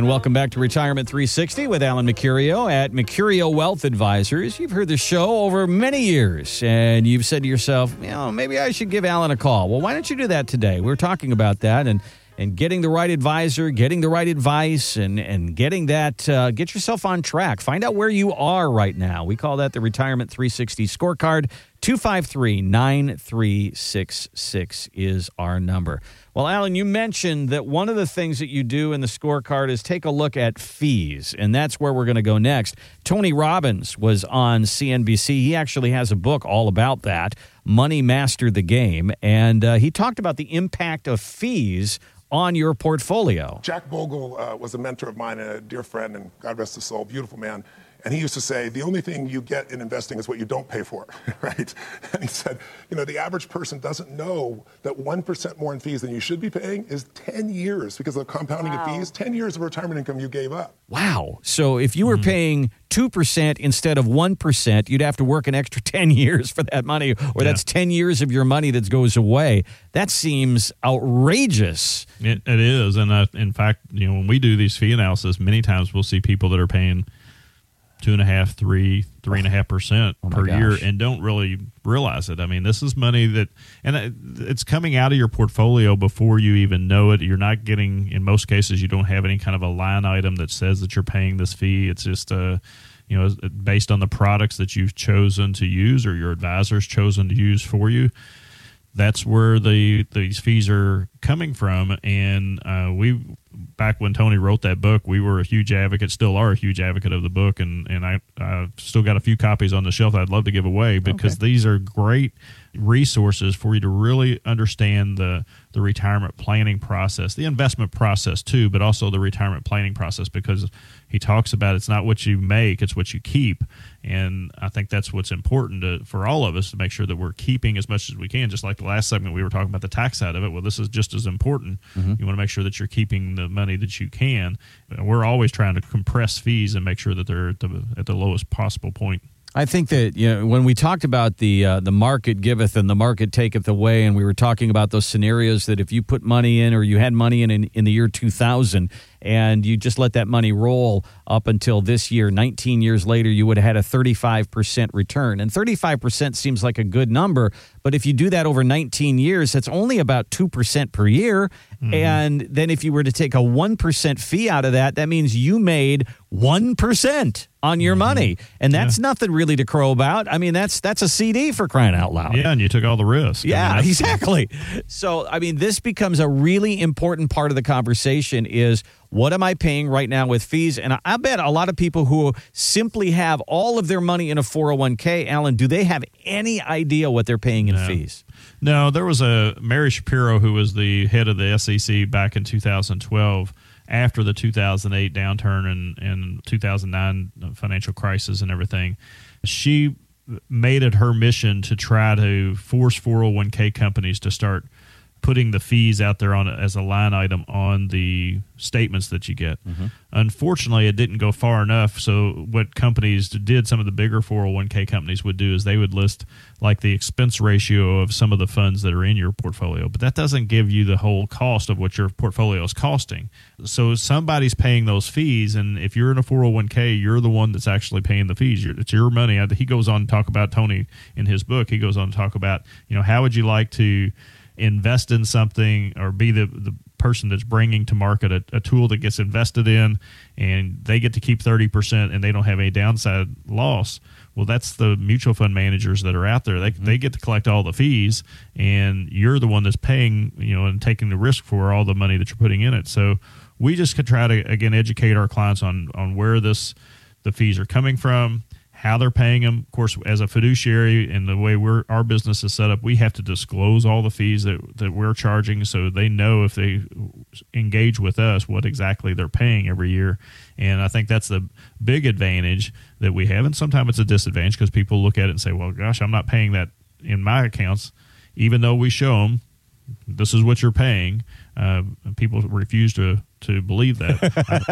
And welcome back to Retirement 360 with Alan Mercurio at Mercurio Wealth Advisors. You've heard the show over many years, and you've said to yourself, you know, maybe I should give Alan a call. Well, why don't you do that today? We're talking about that and and getting the right advisor, getting the right advice, and and getting that uh, get yourself on track. Find out where you are right now. We call that the Retirement 360 scorecard. 253 9366 is our number. Well, Alan, you mentioned that one of the things that you do in the scorecard is take a look at fees, and that's where we're going to go next. Tony Robbins was on CNBC. He actually has a book all about that, Money Master the Game, and uh, he talked about the impact of fees on your portfolio. Jack Bogle uh, was a mentor of mine and a dear friend, and God rest his soul, beautiful man. And he used to say, the only thing you get in investing is what you don't pay for, right? And he said, you know, the average person doesn't know that 1% more in fees than you should be paying is 10 years because of compounding Wow. of fees, 10 years of retirement income you gave up. Wow. So if you were paying 2% instead of 1%, you'd have to work an extra 10 years for that money, or that's 10 years of your money that goes away. That seems outrageous. It, it is, and uh, in fact, you know, when we do these fee analysis, many times we'll see people that are paying two and a half, three, three and a half percent Oh per year, and don't really realize it. I mean, this is money that, and it's coming out of your portfolio before you even know it. You're not getting, in most cases, you don't have any kind of a line item that says that you're paying this fee. It's just uh you know, based on the products that you've chosen to use or your advisor's chosen to use for you that's where the these fees are coming from. And uh, we back when Tony wrote that book, we were a huge advocate, still are a huge advocate of the book, and and I I've still got a few copies on the shelf I'd love to give away because these are great resources for you to really understand the the retirement planning process, the investment process too, but also the retirement planning process because he talks about it's not what you make, it's what you keep. And I think that's what's important to, for all of us to make sure that we're keeping as much as we can. Just like the last segment, we were talking about the tax side of it. Well, this is just as important. Mm-hmm. You want to make sure that you're keeping the money that you can. And We're always trying to compress fees and make sure that they're at the, at the lowest possible point. I think that you know when we talked about the uh, the market giveth and the market taketh away, and we were talking about those scenarios that if you put money in or you had money in in, in the year 2000 and you just let that money roll up until this year, 19 years later, you would have had a 35% return. And 35% seems like a good number, but if you do that over 19 years, that's only about 2% per year. Mm-hmm. And then if you were to take a 1% fee out of that, that means you made 1% on your mm-hmm. money. And that's nothing really to crow about. I mean, that's that's a CD for crying out loud. Yeah, and you took all the risk. I mean, Yeah, exactly. So, I mean, this becomes a really important part of the conversation is what am I paying right now with fees? And I- bet a lot of people who simply have all of their money in a 401k, Alan, do they have any idea what they're paying in fees? No, there was a Mary Schapiro who was the head of the SEC back in 2012 after the 2008 downturn and, and 2009 financial crisis and everything. She made it her mission to try to force 401k companies to start putting the fees out there on as a line item on the statements that you get. Mm-hmm. Unfortunately, it didn't go far enough. So what companies did, some of the bigger 401k companies would do is they would list like the expense ratio of some of the funds that are in your portfolio, but that doesn't give you the whole cost of what your portfolio is costing. So somebody's paying those fees, and if you're in a 401k, you're the one that's actually paying the fees. You're- It's your money. He goes on to talk about Tony in his book. He goes on to talk about you know how would you like to invest in something or be the the person that's bringing to market a, a tool that gets invested in and they get to keep 30% and they don't have any downside loss well that's the mutual fund managers that are out there. They, they get to collect all the fees and you're the one that's paying you know and taking the risk for all the money that you're putting in it. So we just could try to again educate our clients on on where this the fees are coming from how they're paying them. Of course, as a fiduciary and the way we're our business is set up, we have to disclose all the fees that that we're charging, so they know if they engage with us what exactly they're paying every year. And I think that's the big advantage that we have. And sometimes it's a disadvantage because people look at it and say, "Well, gosh, I'm not paying that in my accounts," even though we show them this is what you're paying. Uh, people refuse to to believe that.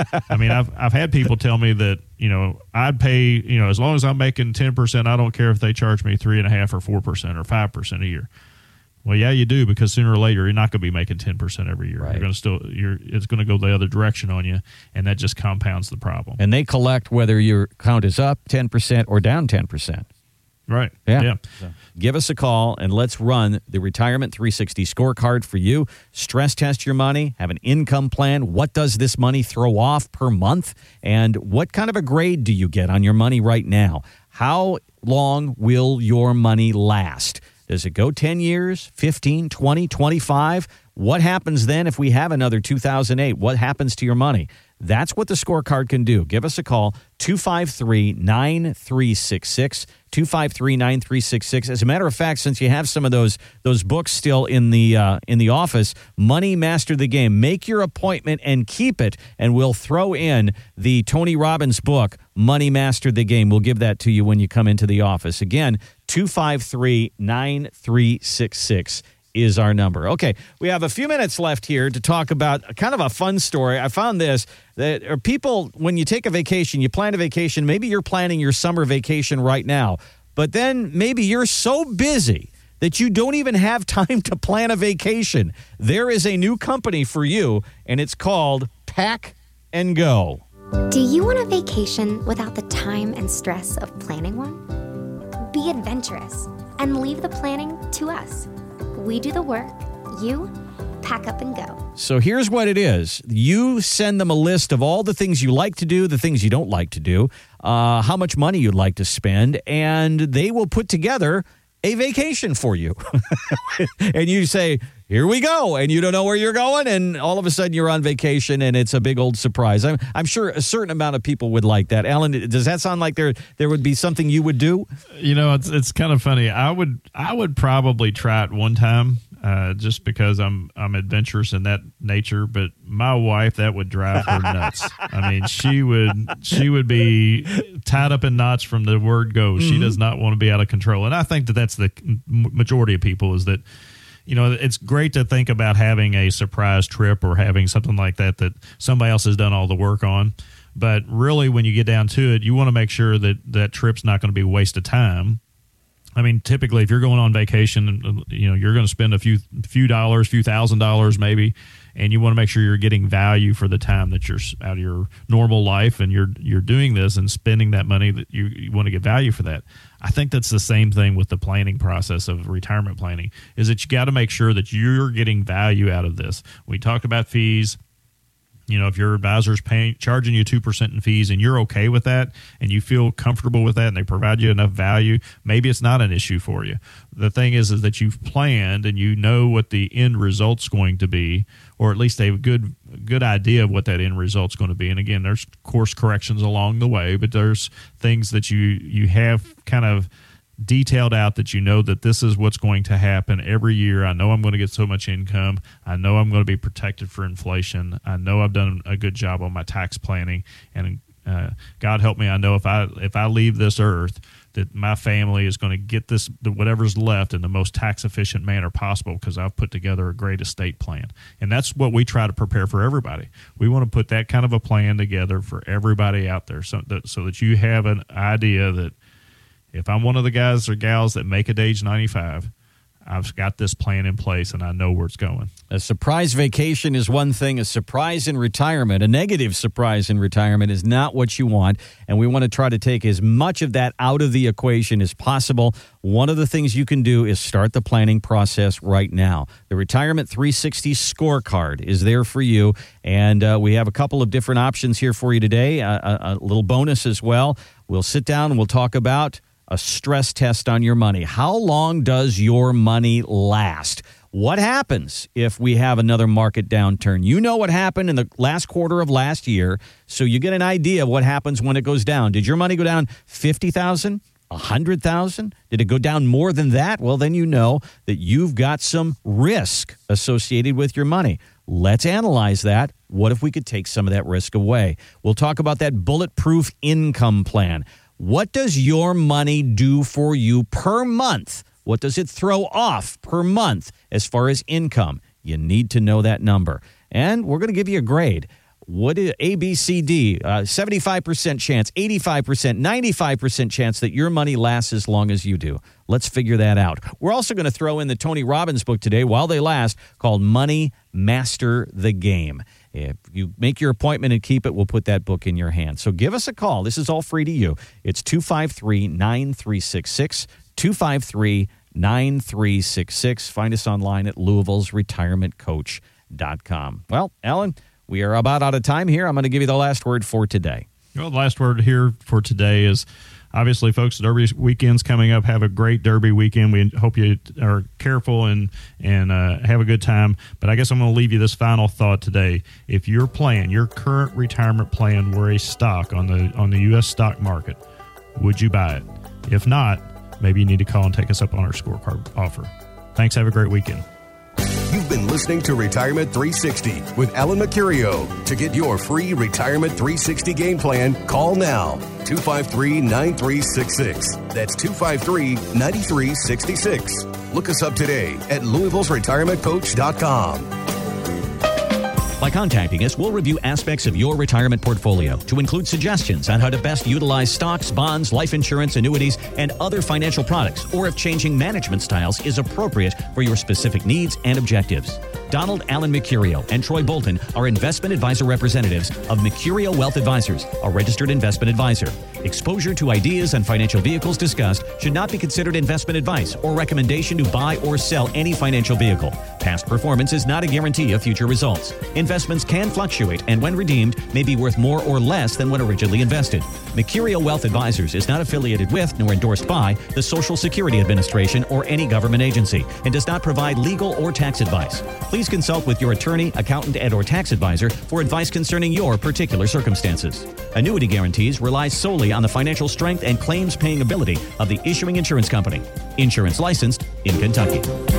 I, I mean, I've I've had people tell me that you know I'd pay you know as long as I'm making ten percent, I don't care if they charge me three and a half or four percent or five percent a year. Well, yeah, you do because sooner or later you're not going to be making ten percent every year. You're going to still you're it's going to go the other direction on you, and that just compounds the problem. And they collect whether your account is up 10% or down 10%. Right. Yeah. Yeah. Give us a call and let's run the Retirement 360 scorecard for you. Stress test your money, have an income plan. What does this money throw off per month? And what kind of a grade do you get on your money right now? How long will your money last? Does it go 10 years, 15, 20, 25? What happens then if we have another 2008? What happens to your money? That's what the scorecard can do. Give us a call, 253 9366. 253 9366. As a matter of fact, since you have some of those those books still in the uh, in the office, Money Master the Game. Make your appointment and keep it, and we'll throw in the Tony Robbins book, Money Master the Game. We'll give that to you when you come into the office. Again, 253 9366 is our number. Okay, we have a few minutes left here to talk about kind of a fun story. I found this that are people when you take a vacation, you plan a vacation, maybe you're planning your summer vacation right now, but then maybe you're so busy that you don't even have time to plan a vacation. There is a new company for you and it's called Pack and Go. Do you want a vacation without the time and stress of planning one? Be adventurous and leave the planning to us. We do the work, you pack up and go. So here's what it is. You send them a list of all the things you like to do, the things you don't like to do, uh, how much money you'd like to spend, and they will put together a vacation for you. and you say, here we go. And you don't know where you're going. And all of a sudden you're on vacation and it's a big old surprise. I'm, I'm sure a certain amount of people would like that. Alan, does that sound like there, there would be something you would do? You know, it's it's kind of funny. I would I would probably try it one time, uh, just because I'm I'm adventurous in that nature. But my wife, that would drive her nuts. I mean, she would she would be tied up in knots from the word go. She Mhm. does not want to be out of control, and I think that that's the majority of people is that. You know, it's great to think about having a surprise trip or having something like that that somebody else has done all the work on. But really, when you get down to it, you want to make sure that that trip's not going to be a waste of time I mean, typically, if you're going on vacation, you know, you're going to spend a few few dollars, few thousand dollars, maybe, and you want to make sure you're getting value for the time that you're out of your normal life, and you're you're doing this and spending that money that you, you want to get value for that. I think that's the same thing with the planning process of retirement planning. Is that you got to make sure that you're getting value out of this. We talked about fees you know if your advisor's paying charging you 2% in fees and you're okay with that and you feel comfortable with that and they provide you enough value maybe it's not an issue for you the thing is is that you've planned and you know what the end result's going to be or at least a good good idea of what that end result's going to be and again there's course corrections along the way but there's things that you you have kind of detailed out that you know that this is what's going to happen every year. I know I'm going to get so much income. I know I'm going to be protected for inflation. I know I've done a good job on my tax planning, and uh, God help me, I know if I if I leave this earth, that my family is going to get this whatever's left in the most tax efficient manner possible because I've put together a great estate plan, and that's what we try to prepare for everybody. We want to put that kind of a plan together for everybody out there, so that so that you have an idea that if I'm one of the guys or gals that make it to age 95, I've got this plan in place and I know where it's going. A surprise vacation is one thing. A surprise in retirement, a negative surprise in retirement, is not what you want. And we want to try to take as much of that out of the equation as possible. One of the things you can do is start the planning process right now. The Retirement 360 scorecard is there for you. And uh, we have a couple of different options here for you today, a, a, a little bonus as well. We'll sit down and we'll talk about a stress test on your money. How long does your money last? What happens if we have another market downturn? You know what happened in the last quarter of last year, so you get an idea of what happens when it goes down. Did your money go down 50,000? 100,000? Did it go down more than that? Well, then you know that you've got some risk associated with your money. Let's analyze that. What if we could take some of that risk away? We'll talk about that bulletproof income plan. What does your money do for you per month? What does it throw off per month as far as income? You need to know that number. And we're going to give you a grade. What is ABCD? Uh, 75% chance, 85%, 95% chance that your money lasts as long as you do. Let's figure that out. We're also going to throw in the Tony Robbins book today, While They Last, called Money Master the Game. If you make your appointment and keep it, we'll put that book in your hand. So give us a call. This is all free to you. It's 253 9366. 253 9366. Find us online at Louisville's Retirement retirementcoach.com. Well, Alan, we are about out of time here. I'm going to give you the last word for today. Well, the last word here for today is obviously, folks, Derby weekend's coming up. Have a great Derby weekend. We hope you are careful and and uh, have a good time. But I guess I'm going to leave you this final thought today. If your plan, your current retirement plan, were a stock on the on the U.S. stock market, would you buy it? If not, maybe you need to call and take us up on our scorecard offer. Thanks. Have a great weekend. You've been listening to Retirement 360 with Alan Mercurio. To get your free Retirement 360 game plan, call now 253 9366. That's 253 9366. Look us up today at Louisville's retirementcoach.com. By contacting us, we'll review aspects of your retirement portfolio to include suggestions on how to best utilize stocks, bonds, life insurance, annuities, and other financial products, or if changing management styles is appropriate for your specific needs and objectives. Donald Allen Mercurio and Troy Bolton are investment advisor representatives of Mercurio Wealth Advisors, a registered investment advisor. Exposure to ideas and financial vehicles discussed should not be considered investment advice or recommendation to buy or sell any financial vehicle. Past performance is not a guarantee of future results. Investments can fluctuate and, when redeemed, may be worth more or less than when originally invested. Mercurio Wealth Advisors is not affiliated with nor endorsed by the Social Security Administration or any government agency and does not provide legal or tax advice. Please consult with your attorney, accountant, and or tax advisor for advice concerning your particular circumstances. Annuity guarantees rely on the financial strength and claims paying ability of the issuing insurance company. Insurance licensed in Kentucky.